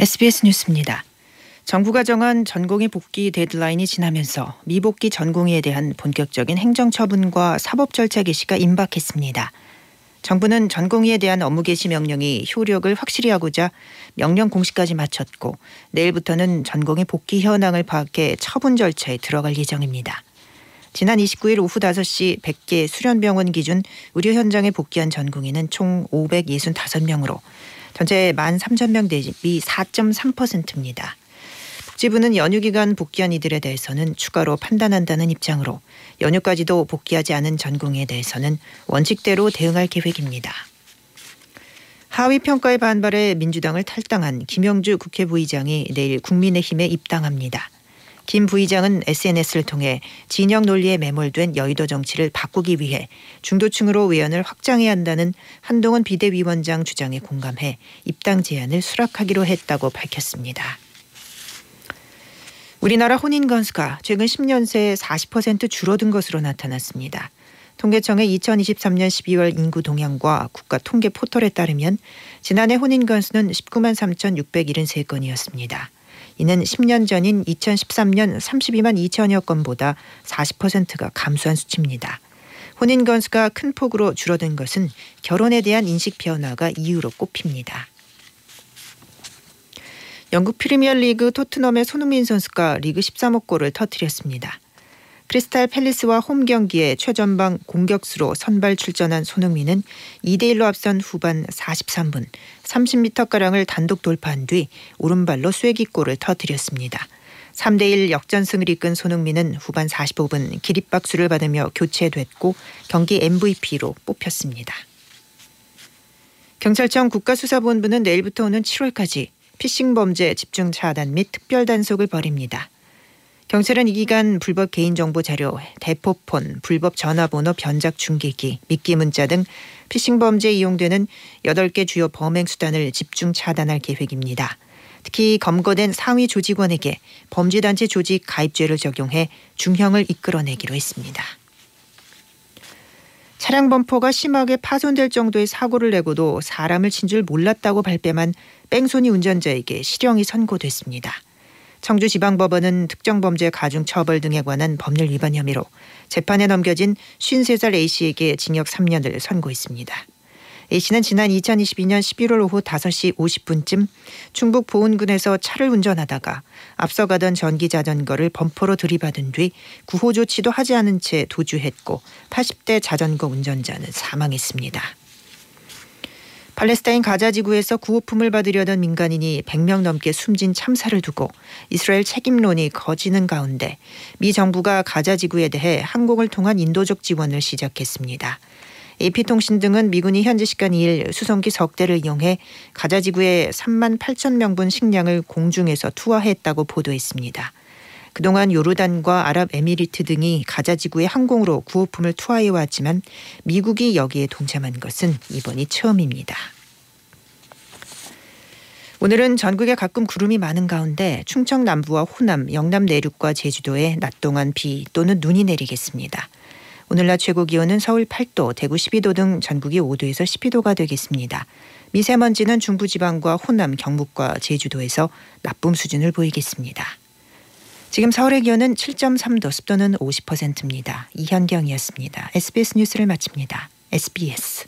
SBS 뉴스입니다. 정부가 정한 전공의 복귀 데드라인이 지나면서 미복귀 전공의에 대한 본격적인 행정 처분과 사법 절차 개시가 임박했습니다. 정부는 전공의에 대한 업무 개시 명령이 효력을 확실히 하고자 명령 공시까지 마쳤고 내일부터는 전공의 복귀 현황을 파악해 처분 절차에 들어갈 예정입니다. 지난 29일 오후 5시 100개 수련병원 기준 의료 현장에 복귀한 전공의는 총 565명으로 전체 1만 3천 명 대비 4.3%입니다. 복지부는 연휴 기간 복귀한 이들에 대해서는 추가로 판단한다는 입장으로 연휴까지도 복귀하지 않은 전공에 대해서는 원칙대로 대응할 계획입니다. 하위 평가에 반발해 민주당을 탈당한 김영주 국회 부의장이 내일 국민의힘에 입당합니다. 김 부의장은 SNS를 통해 진영 논리에 매몰된 여의도 정치를 바꾸기 위해 중도층으로 의원을 확장해야 한다는 한동훈 비대위원장 주장에 공감해 입당 제안을 수락하기로 했다고 밝혔습니다. 우리나라 혼인 건수가 최근 10년 새 40% 줄어든 것으로 나타났습니다. 통계청의 2023년 12월 인구 동향과 국가 통계 포털에 따르면 지난해 혼인 건수는 19만 3,673건이었습니다. 이는 10년 전인 2013년 32만 2천여 건보다 40%가 감소한 수치입니다. 혼인 건수가 큰 폭으로 줄어든 것은 결혼에 대한 인식 변화가 이유로 꼽힙니다. 영국 프리미어리그 토트넘의 손흥민 선수가 리그 13호 골을 터뜨렸습니다. 크리스탈 팰리스와 홈 경기에 최전방 공격수로 선발 출전한 손흥민은 2대 1로 앞선 후반 43분 30m가량을 단독 돌파한 뒤 오른발로 쐐기골을 터뜨렸습니다. 3대 1 역전승을 이끈 손흥민은 후반 45분 기립박수를 받으며 교체됐고 경기 MVP로 뽑혔습니다. 경찰청 국가수사본부는 내일부터 오는 7월까지 피싱 범죄 집중 차단 및 특별 단속을 벌입니다. 경찰은 이 기간 불법 개인정보 자료, 대포폰, 불법 전화번호 변작 중계기, 미끼 문자 등 피싱 범죄에 이용되는 8개 주요 범행 수단을 집중 차단할 계획입니다. 특히 검거된 상위 조직원에게 범죄단체 조직 가입죄를 적용해 중형을 이끌어내기로 했습니다. 차량 범퍼가 심하게 파손될 정도의 사고를 내고도 사람을 친 줄 몰랐다고 발뺌한 뺑소니 운전자에게 실형이 선고됐습니다. 청주지방법원은 특정범죄 가중처벌 등에 관한 법률 위반 혐의로 재판에 넘겨진 53살 A씨에게 징역 3년을 선고했습니다. A씨는 지난 2022년 11월 오후 5시 50분쯤 충북 보은군에서 차를 운전하다가 앞서가던 전기자전거를 범퍼로 들이받은 뒤 구호 조치도 하지 않은 채 도주했고 80대 자전거 운전자는 사망했습니다. 팔레스타인 가자 지구에서 구호품을 받으려던 민간인이 100명 넘게 숨진 참사를 두고 이스라엘 책임론이 거지는 가운데 미 정부가 가자 지구에 대해 항공을 통한 인도적 지원을 시작했습니다. AP통신 등은 미군이 현지 시간 2일 수송기 석 대를 이용해 가자 지구에 3만 8천 명분 식량을 공중에서 투하했다고 보도했습니다. 그동안 요르단과 아랍에미리트 등이 가자 지구의 항공으로 구호품을 투하해 왔지만 미국이 여기에 동참한 것은 이번이 처음입니다. 오늘은 전국에 가끔 구름이 많은 가운데 충청 남부와 호남, 영남 내륙과 제주도에 낮 동안 비 또는 눈이 내리겠습니다. 오늘 낮 최고 기온은 서울 8도, 대구 12도 등 전국이 5도에서 12도가 되겠습니다. 미세먼지는 중부지방과 호남, 경북과 제주도에서 나쁨 수준을 보이겠습니다. 지금 서울의 기온은 7.3도, 습도는 50%입니다. 이현경이었습니다. SBS 뉴스를 마칩니다. SBS